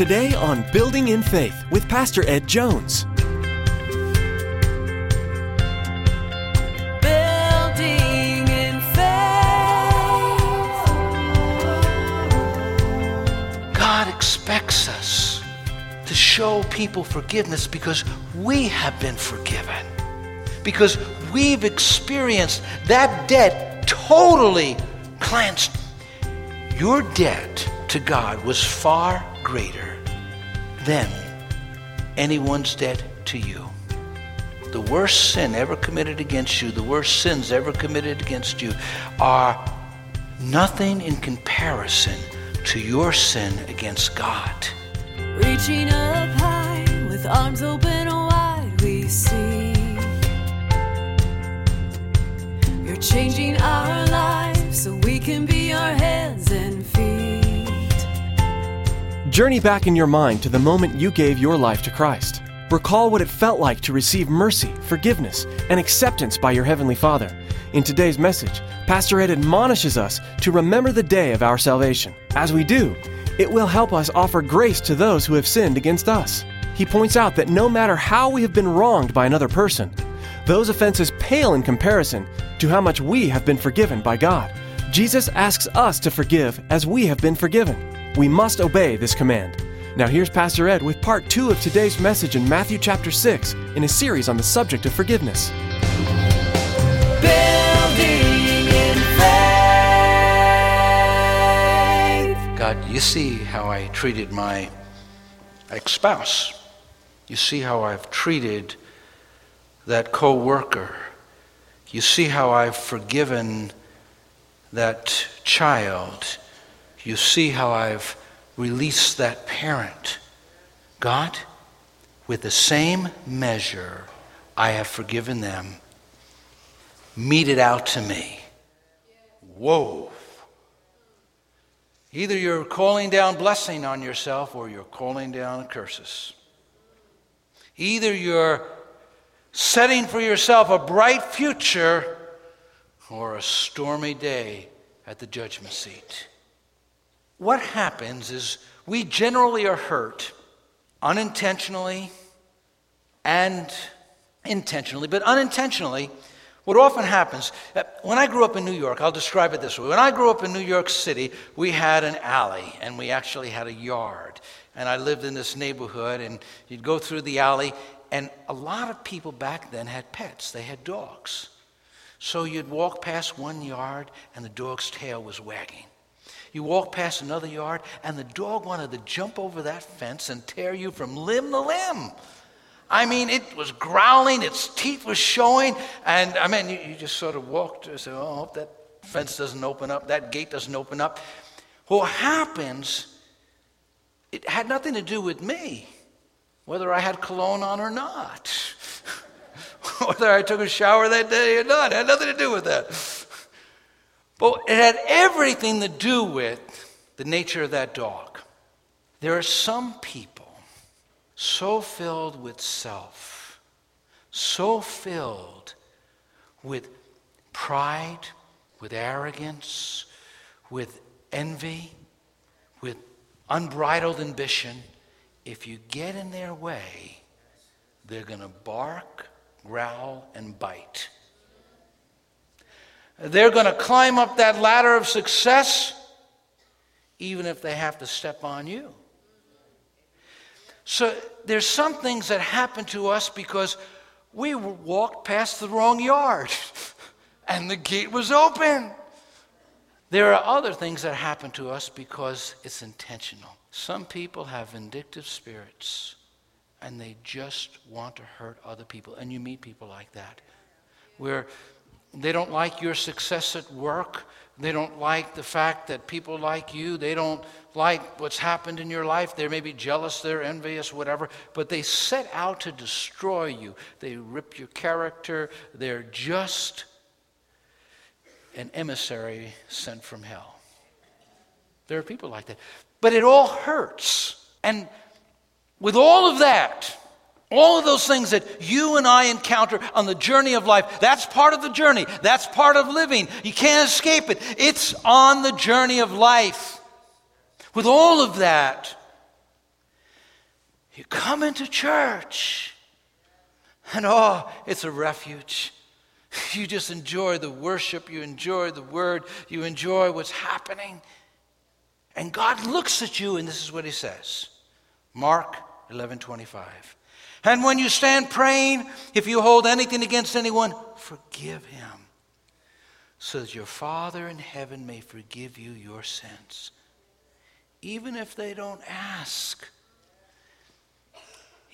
Today on Building in Faith with Pastor Ed Jones. Building in faith. God expects us to show people forgiveness because we have been forgiven. Because we've experienced that debt totally cleansed. Your debt to God was far greater than anyone's debt to you. The worst sin ever committed against you, the worst sins ever committed against you, are nothing in comparison to your sin against God. Reaching up high with arms open wide, we see. You're changing our lives Journey back in your mind to the moment you gave your life to Christ. Recall what it felt like to receive mercy, forgiveness, and acceptance by your Heavenly Father. In today's message, Pastor Ed admonishes us to remember the day of our salvation. As we do, it will help us offer grace to those who have sinned against us. He points out that no matter how we have been wronged by another person, those offenses pale in comparison to how much we have been forgiven by God. Jesus asks us to forgive as we have been forgiven. We must obey this command. Now, here's Pastor Ed with part two of today's message in Matthew chapter 6 in a series on the subject of forgiveness. Building in faith. God, you see how I treated my ex spouse. You see how I've treated that co worker. You see how I've forgiven that child. You see how I've released that parent. God, with the same measure I have forgiven them, mete it out to me. Whoa. Either you're calling down blessing on yourself or you're calling down curses. Either you're setting for yourself a bright future or a stormy day at the judgment seat. What happens is we generally are hurt unintentionally and intentionally, but unintentionally. What often happens, uh, when I grew up in New York, I'll describe it this way. When I grew up in New York City, we had an alley and we actually had a yard. And I lived in this neighborhood, and you'd go through the alley, and a lot of people back then had pets, they had dogs. So you'd walk past one yard, and the dog's tail was wagging. You walk past another yard, and the dog wanted to jump over that fence and tear you from limb to limb. I mean, it was growling, its teeth were showing, and I mean, you, you just sort of walked and said, Oh, I hope that fence doesn't open up, that gate doesn't open up. What happens, it had nothing to do with me, whether I had cologne on or not, whether I took a shower that day or not. Had nothing to do with that. But it had everything to do with the nature of that dog. There are some people so filled with self, so filled with pride, with arrogance, with envy, with unbridled ambition. If you get in their way, they're going to bark, growl, and bite. They're going to climb up that ladder of success, even if they have to step on you. So there's some things that happen to us because we walked past the wrong yard and the gate was open. There are other things that happen to us because it's intentional. Some people have vindictive spirits and they just want to hurt other people. And you meet people like that, where they don't like your success at work. They don't like the fact that people like you. They don't like what's happened in your life. They may be jealous, they're envious, whatever, but they set out to destroy you. They rip your character. They're just an emissary sent from hell. There are people like that. But it all hurts. And with all of that, all of those things that you and I encounter on the journey of life, that's part of the journey. That's part of living. You can't escape it. It's on the journey of life. With all of that, You come into church, and oh, it's a refuge. You just enjoy the worship, you enjoy the word, you enjoy what's happening. And God looks at you, and this is what he says Mark 11 25. And when you stand praying, if you hold anything against anyone, forgive him, so that your Father in heaven may forgive you your sins, even if they don't ask,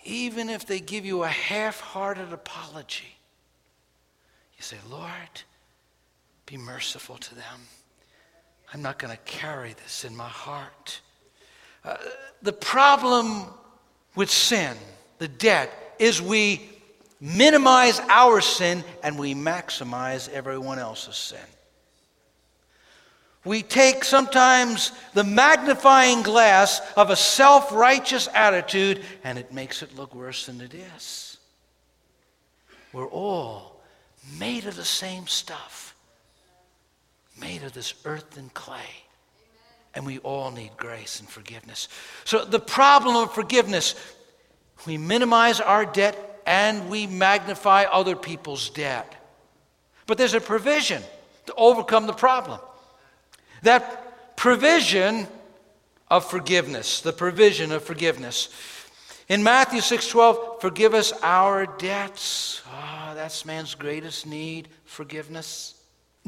even if they give you a half hearted apology. You say, Lord, be merciful to them. I'm not going to carry this in my heart. Uh, the problem with sin, the debt, is we minimize our sin and we maximize everyone else's sin. We take sometimes the magnifying glass of a self righteous attitude and it makes it look worse than it is. We're all made of the same stuff, made of this earth and clay. And we all need grace and forgiveness. So, the problem of forgiveness, we minimize our debt and we magnify other people's debt. But there's a provision to overcome the problem. That provision of forgiveness, the provision of forgiveness. In Matthew 6:12, forgive us our debts. Ah, oh, that's man's greatest need, forgiveness.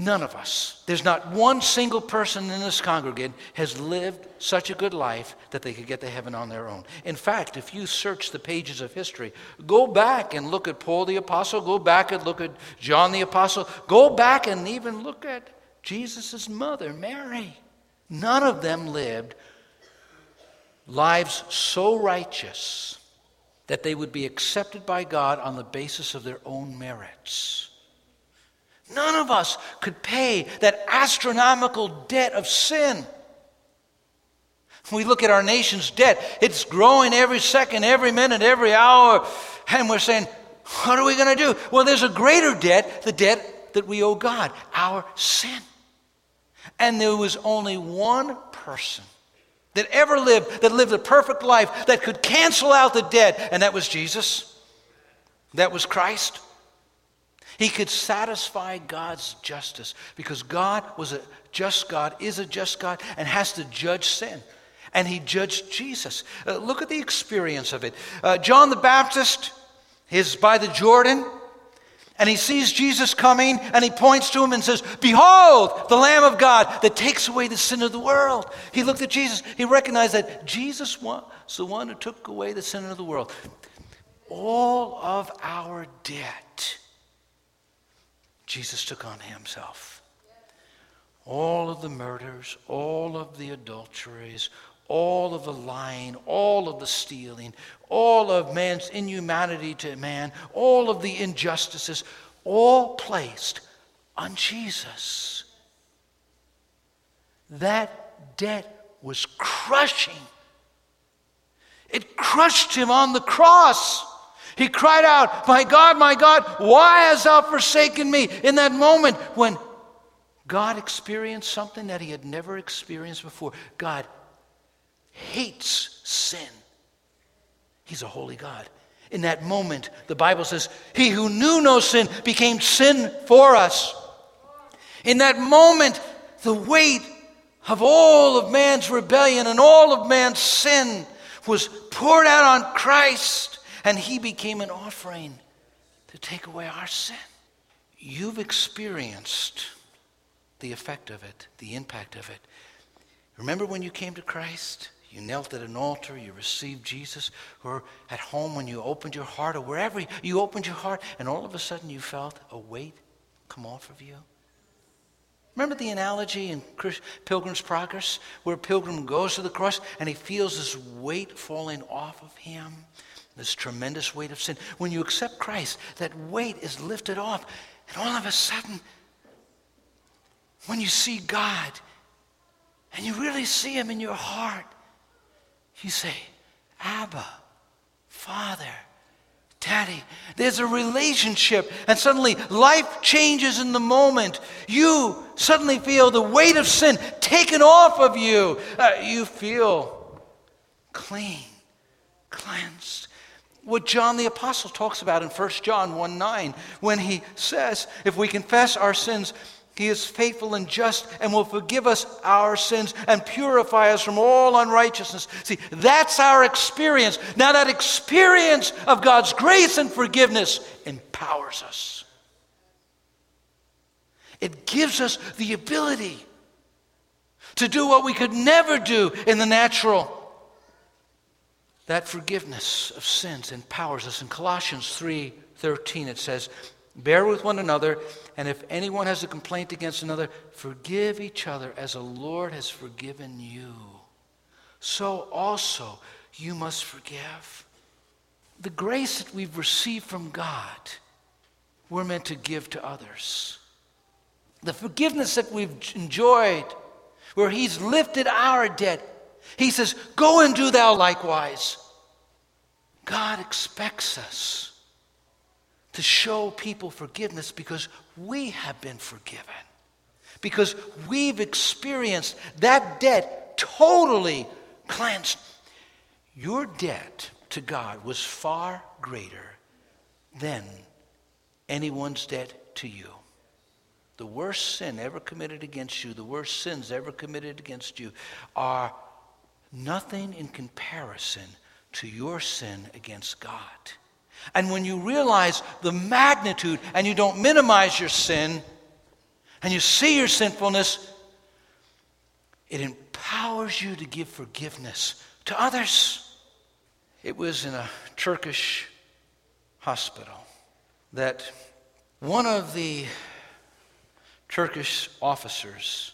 None of us, there's not one single person in this congregation has lived such a good life that they could get to heaven on their own. In fact, if you search the pages of history, go back and look at Paul the Apostle, go back and look at John the Apostle, go back and even look at Jesus' mother, Mary. None of them lived lives so righteous that they would be accepted by God on the basis of their own merits. None of us could pay that astronomical debt of sin. We look at our nation's debt, it's growing every second, every minute, every hour, and we're saying, what are we going to do? Well, there's a greater debt, the debt that we owe God, our sin. And there was only one person that ever lived, that lived a perfect life, that could cancel out the debt, and that was Jesus. That was Christ. He could satisfy God's justice because God was a just God, is a just God, and has to judge sin. And he judged Jesus. Uh, look at the experience of it. Uh, John the Baptist is by the Jordan, and he sees Jesus coming, and he points to him and says, Behold, the Lamb of God that takes away the sin of the world. He looked at Jesus. He recognized that Jesus was the one who took away the sin of the world. All of our debt Jesus took on himself. All of the murders, all of the adulteries, all of the lying, all of the stealing, all of man's inhumanity to man, all of the injustices, all placed on Jesus. That debt was crushing. It crushed him on the cross. He cried out, My God, my God, why hast thou forsaken me? In that moment when God experienced something that he had never experienced before. God hates sin. He's a holy God. In that moment, the Bible says, He who knew no sin became sin for us. In that moment, the weight of all of man's rebellion and all of man's sin was poured out on Christ and he became an offering to take away our sin. You've experienced the effect of it, the impact of it. Remember when you came to Christ? You knelt at an altar, you received Jesus, or at home when you opened your heart, or wherever you opened your heart, and all of a sudden you felt a weight come off of you. Remember the analogy in Pilgrim's Progress where pilgrim goes to the cross and he feels this weight falling off of him? This tremendous weight of sin. When you accept Christ, that weight is lifted off. And all of a sudden, when you see God and you really see Him in your heart, you say, Abba, Father, Daddy. There's a relationship, and suddenly life changes in the moment. You suddenly feel the weight of sin taken off of you. Uh, you feel clean cleansed. What John the Apostle talks about in 1 John 1 9, when he says, If we confess our sins, he is faithful and just and will forgive us our sins and purify us from all unrighteousness. See, that's our experience. Now, that experience of God's grace and forgiveness empowers us. It gives us the ability to do what we could never do in the natural. That forgiveness of sins empowers us. In Colossians 3:13 it says, "Bear with one another, and if anyone has a complaint against another, forgive each other as the Lord has forgiven you. So also you must forgive." The grace that we've received from God, we're meant to give to others. The forgiveness that we've enjoyed, where He's lifted our debt, He says, Go and do thou likewise. God expects us to show people forgiveness because we have been forgiven, because we've experienced that debt totally cleansed. Your debt to God was far greater than anyone's debt to you. The worst sin ever committed against you, the worst sins ever committed against you, are nothing in comparison to your sin against God. And when you realize the magnitude and you don't minimize your sin and you see your sinfulness, it empowers you to give forgiveness to others. It was in a Turkish hospital that one of the Turkish officers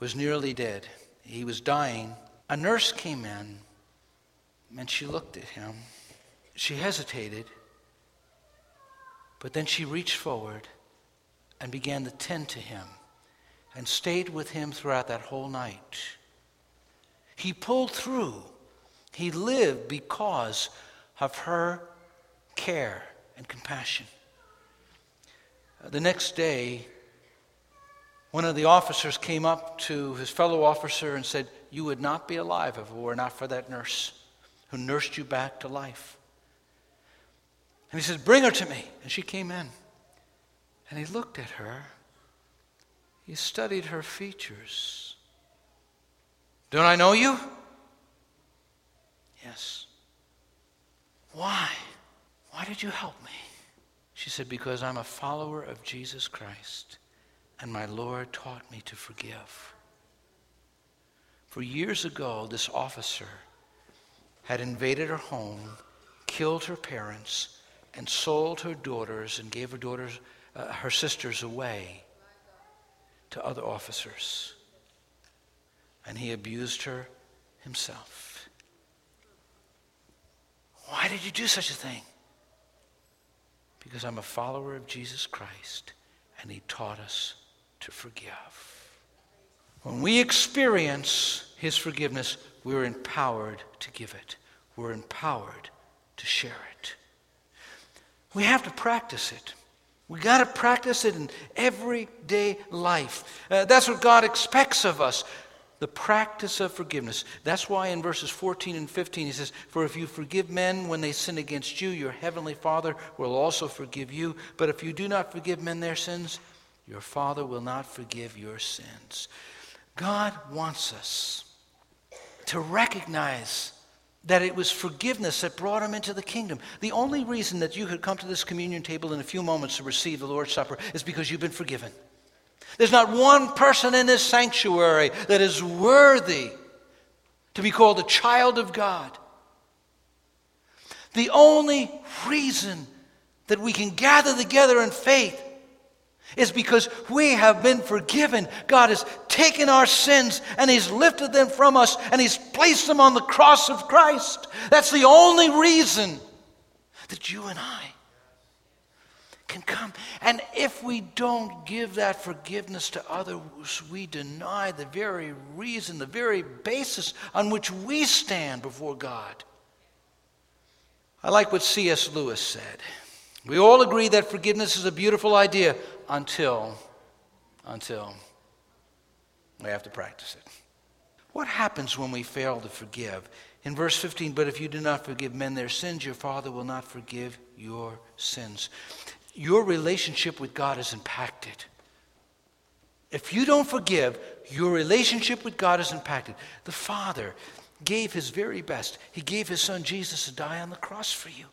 was nearly dead. He was dying. A nurse came in and she looked at him. She hesitated, but then she reached forward and began to tend to him and stayed with him throughout that whole night. He pulled through. He lived because of her care and compassion. Uh, the next day, one of the officers came up to his fellow officer and said, You would not be alive if it were not for that nurse who nursed you back to life. And he says, Bring her to me. And she came in. And he looked at her. He studied her features. Don't I know you? Yes. Why? Why did you help me? She said, Because I'm a follower of Jesus Christ and my Lord taught me to forgive. For years ago, this officer had invaded her home, killed her parents, and sold her daughters and gave her daughters, uh, her sisters away to other officers. And he abused her himself. Why did you do such a thing? Because I'm a follower of Jesus Christ, and he taught us to forgive. When we experience His forgiveness, we're empowered to give it, we're empowered to share it. We have to practice it. We got to practice it in everyday life. Uh, that's what God expects of us the practice of forgiveness. That's why in verses 14 and 15 he says, For if you forgive men when they sin against you, your heavenly Father will also forgive you. But if you do not forgive men their sins, your Father will not forgive your sins. God wants us to recognize that it was forgiveness that brought him into the kingdom. The only reason that you could come to this communion table in a few moments to receive the Lord's Supper is because you've been forgiven. There's not one person in this sanctuary that is worthy to be called a child of God. The only reason that we can gather together in faith is because we have been forgiven. God has taken our sins and He's lifted them from us and He's placed them on the cross of Christ. That's the only reason that you and I can come. And if we don't give that forgiveness to others, we deny the very reason, the very basis on which we stand before God. I like what C.S. Lewis said. We all agree that forgiveness is a beautiful idea until, until we have to practice it. What happens when we fail to forgive? In verse 15, but if you do not forgive men their sins, your Father will not forgive your sins. Your relationship with God is impacted. If you don't forgive, your relationship with God is impacted. The Father gave his very best. He gave his son Jesus to die on the cross for you.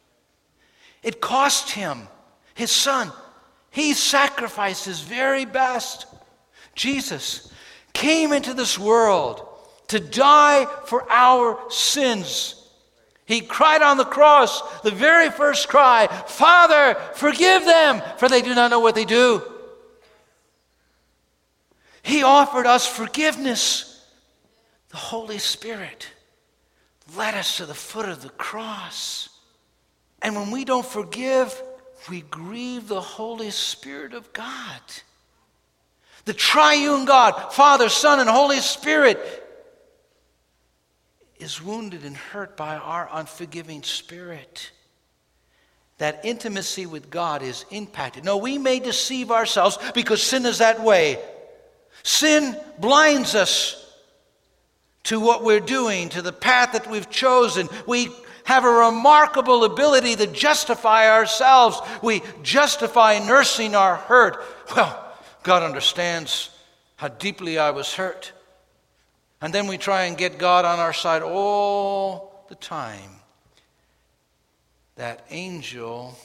It cost him, his son. He sacrificed his very best. Jesus came into this world to die for our sins. He cried on the cross, the very first cry, Father, forgive them, for they do not know what they do. He offered us forgiveness. The Holy Spirit led us to the foot of the cross. And when we don't forgive, we grieve the Holy Spirit of God. The triune God, Father, Son, and Holy Spirit, is wounded and hurt by our unforgiving spirit. That intimacy with God is impacted. No, we may deceive ourselves because sin is that way. Sin blinds us to what we're doing, to the path that we've chosen. We have a remarkable ability to justify ourselves. We justify nursing our hurt. Well, God understands how deeply I was hurt. And then we try and get God on our side all the time. That angel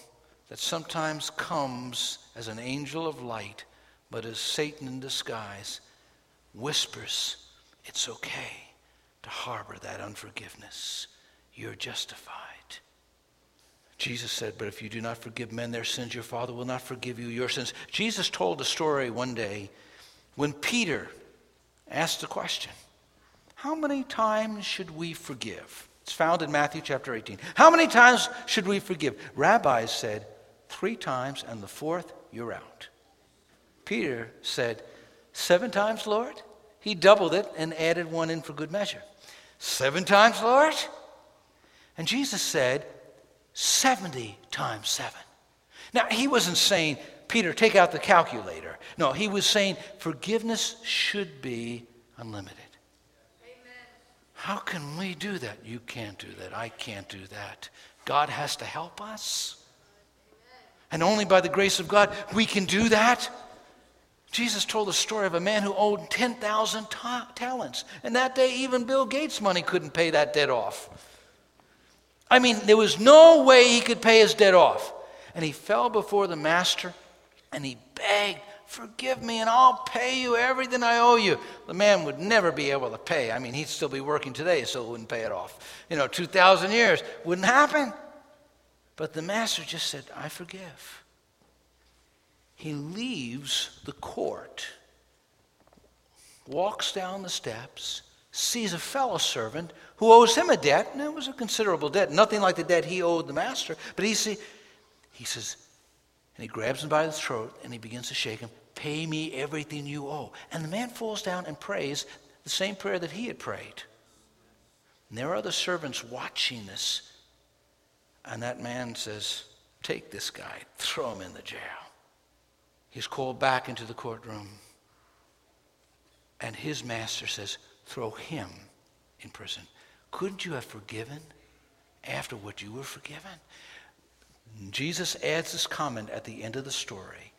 that sometimes comes as an angel of light, but as Satan in disguise, whispers, It's okay to harbor that unforgiveness. You're justified. Jesus said, But if you do not forgive men their sins, your Father will not forgive you your sins. Jesus told a story one day when Peter asked the question How many times should we forgive? It's found in Matthew chapter 18. How many times should we forgive? Rabbis said, Three times, and the fourth, you're out. Peter said, Seven times, Lord? He doubled it and added one in for good measure. Seven times, Lord? And Jesus said, 70 times seven. Now, he wasn't saying, Peter, take out the calculator. No, he was saying forgiveness should be unlimited. Amen. How can we do that? You can't do that. I can't do that. God has to help us. And only by the grace of God we can do that. Jesus told the story of a man who owed 10,000 ta- talents. And that day, even Bill Gates' money couldn't pay that debt off. I mean, there was no way he could pay his debt off. And he fell before the master and he begged, Forgive me and I'll pay you everything I owe you. The man would never be able to pay. I mean, he'd still be working today, so it wouldn't pay it off. You know, 2,000 years. Wouldn't happen. But the master just said, I forgive he leaves the court, walks down the steps, sees a fellow servant who owes him a debt, and it was a considerable debt, nothing like the debt he owed the master. But he, see, he says, and he grabs him by the throat and he begins to shake him, Pay me everything you owe. And the man falls down and prays the same prayer that he had prayed. And there are other servants watching this. And that man says, Take this guy, throw him in the jail. He's called back into the courtroom. And his master says, Throw him in prison. Couldn't you have forgiven after what you were forgiven? Jesus adds this comment at the end of the story.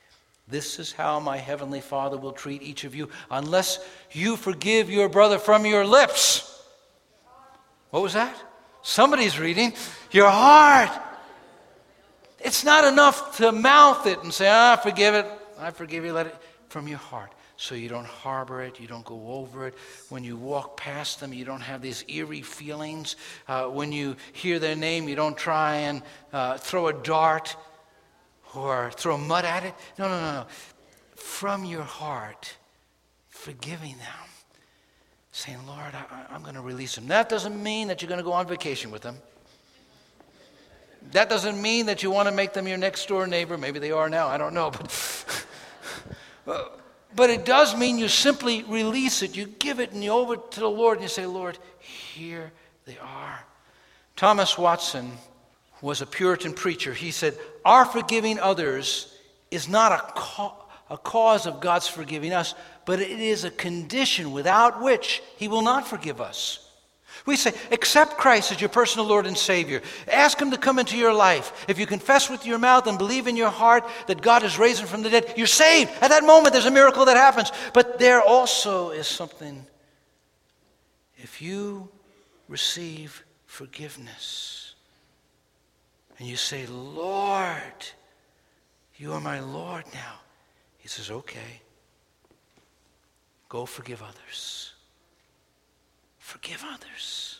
This is how my heavenly Father will treat each of you unless you forgive your brother from your lips. What was that? Somebody's reading. Your heart. It's not enough to mouth it and say, ah, forgive it. I forgive you, let it from your heart. So you don't harbor it, you don't go over it. When you walk past them, you don't have these eerie feelings. Uh, when you hear their name, you don't try and uh, throw a dart or throw mud at it. No, no, no, no. From your heart, forgiving them, saying, Lord, I, am going to release them. That doesn't mean that you're going to go on vacation with them. That doesn't mean that you want to make them your next door neighbor. Maybe they are now, I don't know. But, but it does mean you simply release it. You give it and you over to the Lord and you say, Lord, here they are. Thomas Watson was a Puritan preacher. He said, Our forgiving others is not a, a cause of God's forgiving us, but it is a condition without which He will not forgive us. We say, accept Christ as your personal Lord and Savior. Ask Him to come into your life. If you confess with your mouth and believe in your heart that God is raised from the dead, you're saved. At that moment, there's a miracle that happens. But there also is something. If you receive forgiveness and you say, Lord, you are my Lord now, He says, okay, go forgive others. Forgive others.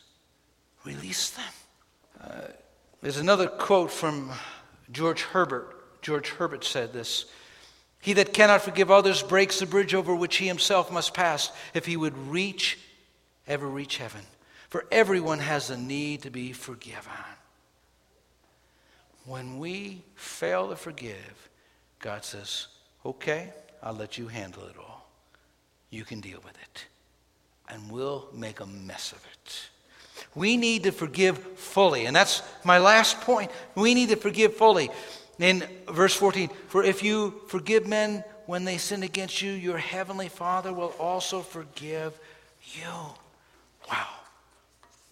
Release them. Uh, there's another quote from George Herbert. George Herbert said this He that cannot forgive others breaks the bridge over which he himself must pass if he would reach, ever reach heaven. For everyone has a need to be forgiven. When we fail to forgive, God says, Okay, I'll let you handle it all. You can deal with it and we'll make a mess of it. We need to forgive fully. And that's my last point. We need to forgive fully. In verse 14, for if you forgive men when they sin against you, your heavenly Father will also forgive you. Wow.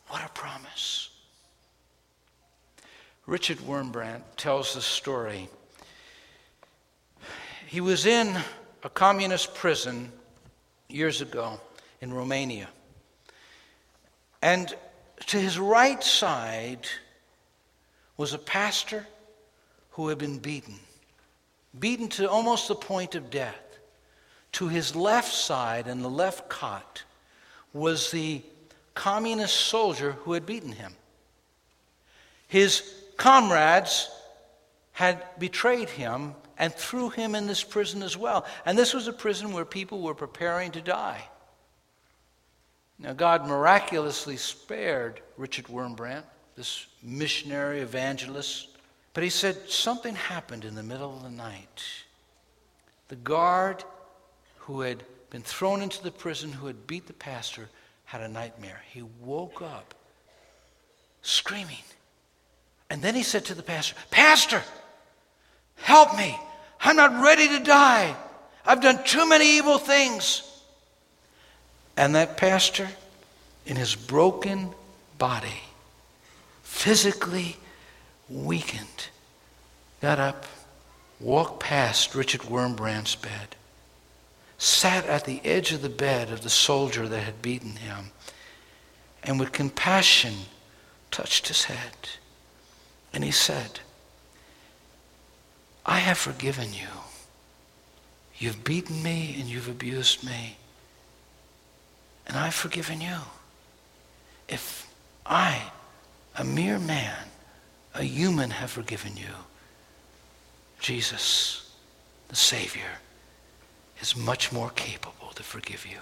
What a promise. Richard Wurmbrand tells the story. He was in a communist prison years ago in Romania. And to his right side was a pastor who had been beaten, beaten to almost the point of death. To his left side, in the left cot, was the communist soldier who had beaten him. His comrades had betrayed him and threw him in this prison as well. And this was a prison where people were preparing to die. Now, God miraculously spared Richard Wurmbrand, this missionary evangelist, but he said something happened in the middle of the night. The guard who had been thrown into the prison, who had beat the pastor, had a nightmare. He woke up screaming. And then he said to the pastor, Pastor, help me. I'm not ready to die. I've done too many evil things. And that pastor, in his broken body, physically weakened, got up, walked past Richard Wurmbrand's bed, sat at the edge of the bed of the soldier that had beaten him, and with compassion touched his head. And he said, I have forgiven you. You've beaten me and you've abused me and I've forgiven you. If I, a mere man, a human, have forgiven you, Jesus, the Savior, is much more capable to forgive you.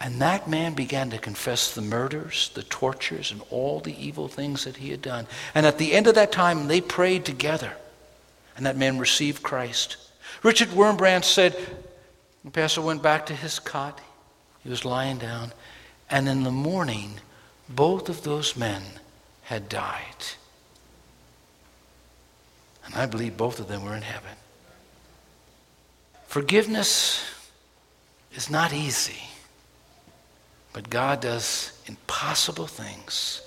And that man began to confess the murders, the tortures, and all the evil things that he had done. And at the end of that time, they prayed together. And that man received Christ. Richard Wurmbrand said, the pastor went back to his cot. He was lying down. And in the morning, both of those men had died. And I believe both of them were in heaven. Forgiveness is not easy, but God does impossible things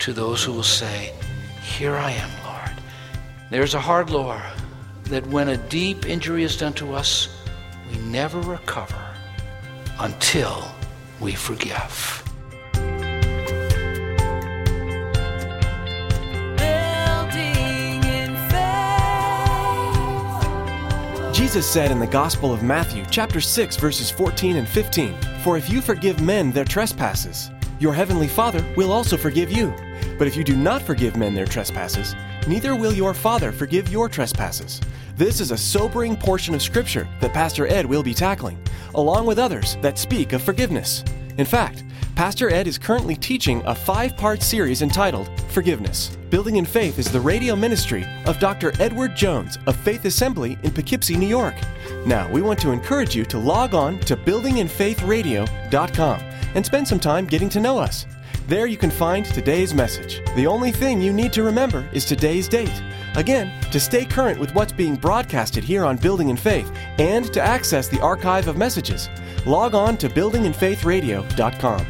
to those who will say, Here I am, Lord. There's a hard law that when a deep injury is done to us, we never recover until we forgive. Jesus said in the Gospel of Matthew, chapter 6, verses 14 and 15, For if you forgive men their trespasses, your heavenly Father will also forgive you. But if you do not forgive men their trespasses, neither will your Father forgive your trespasses. This is a sobering portion of Scripture that Pastor Ed will be tackling, along with others that speak of forgiveness. In fact, Pastor Ed is currently teaching a five part series entitled Forgiveness. Building in Faith is the radio ministry of Dr. Edward Jones of Faith Assembly in Poughkeepsie, New York. Now, we want to encourage you to log on to buildinginfaithradio.com and spend some time getting to know us. There you can find today's message. The only thing you need to remember is today's date. Again, to stay current with what's being broadcasted here on Building in Faith and to access the archive of messages, log on to buildinginfaithradio.com.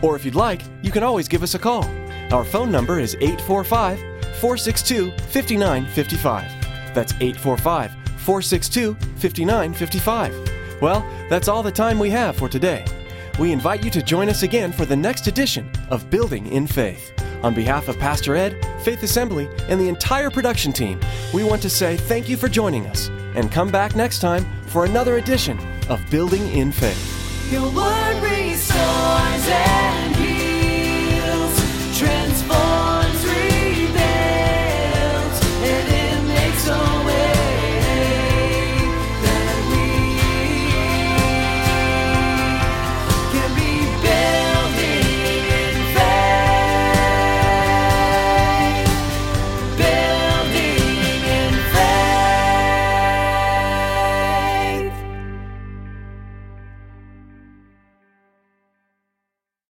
Or if you'd like, you can always give us a call. Our phone number is 845 462 5955. That's 845 462 5955. Well, that's all the time we have for today. We invite you to join us again for the next edition of Building in Faith. On behalf of Pastor Ed, Faith Assembly, and the entire production team, we want to say thank you for joining us and come back next time for another edition of Building in Faith.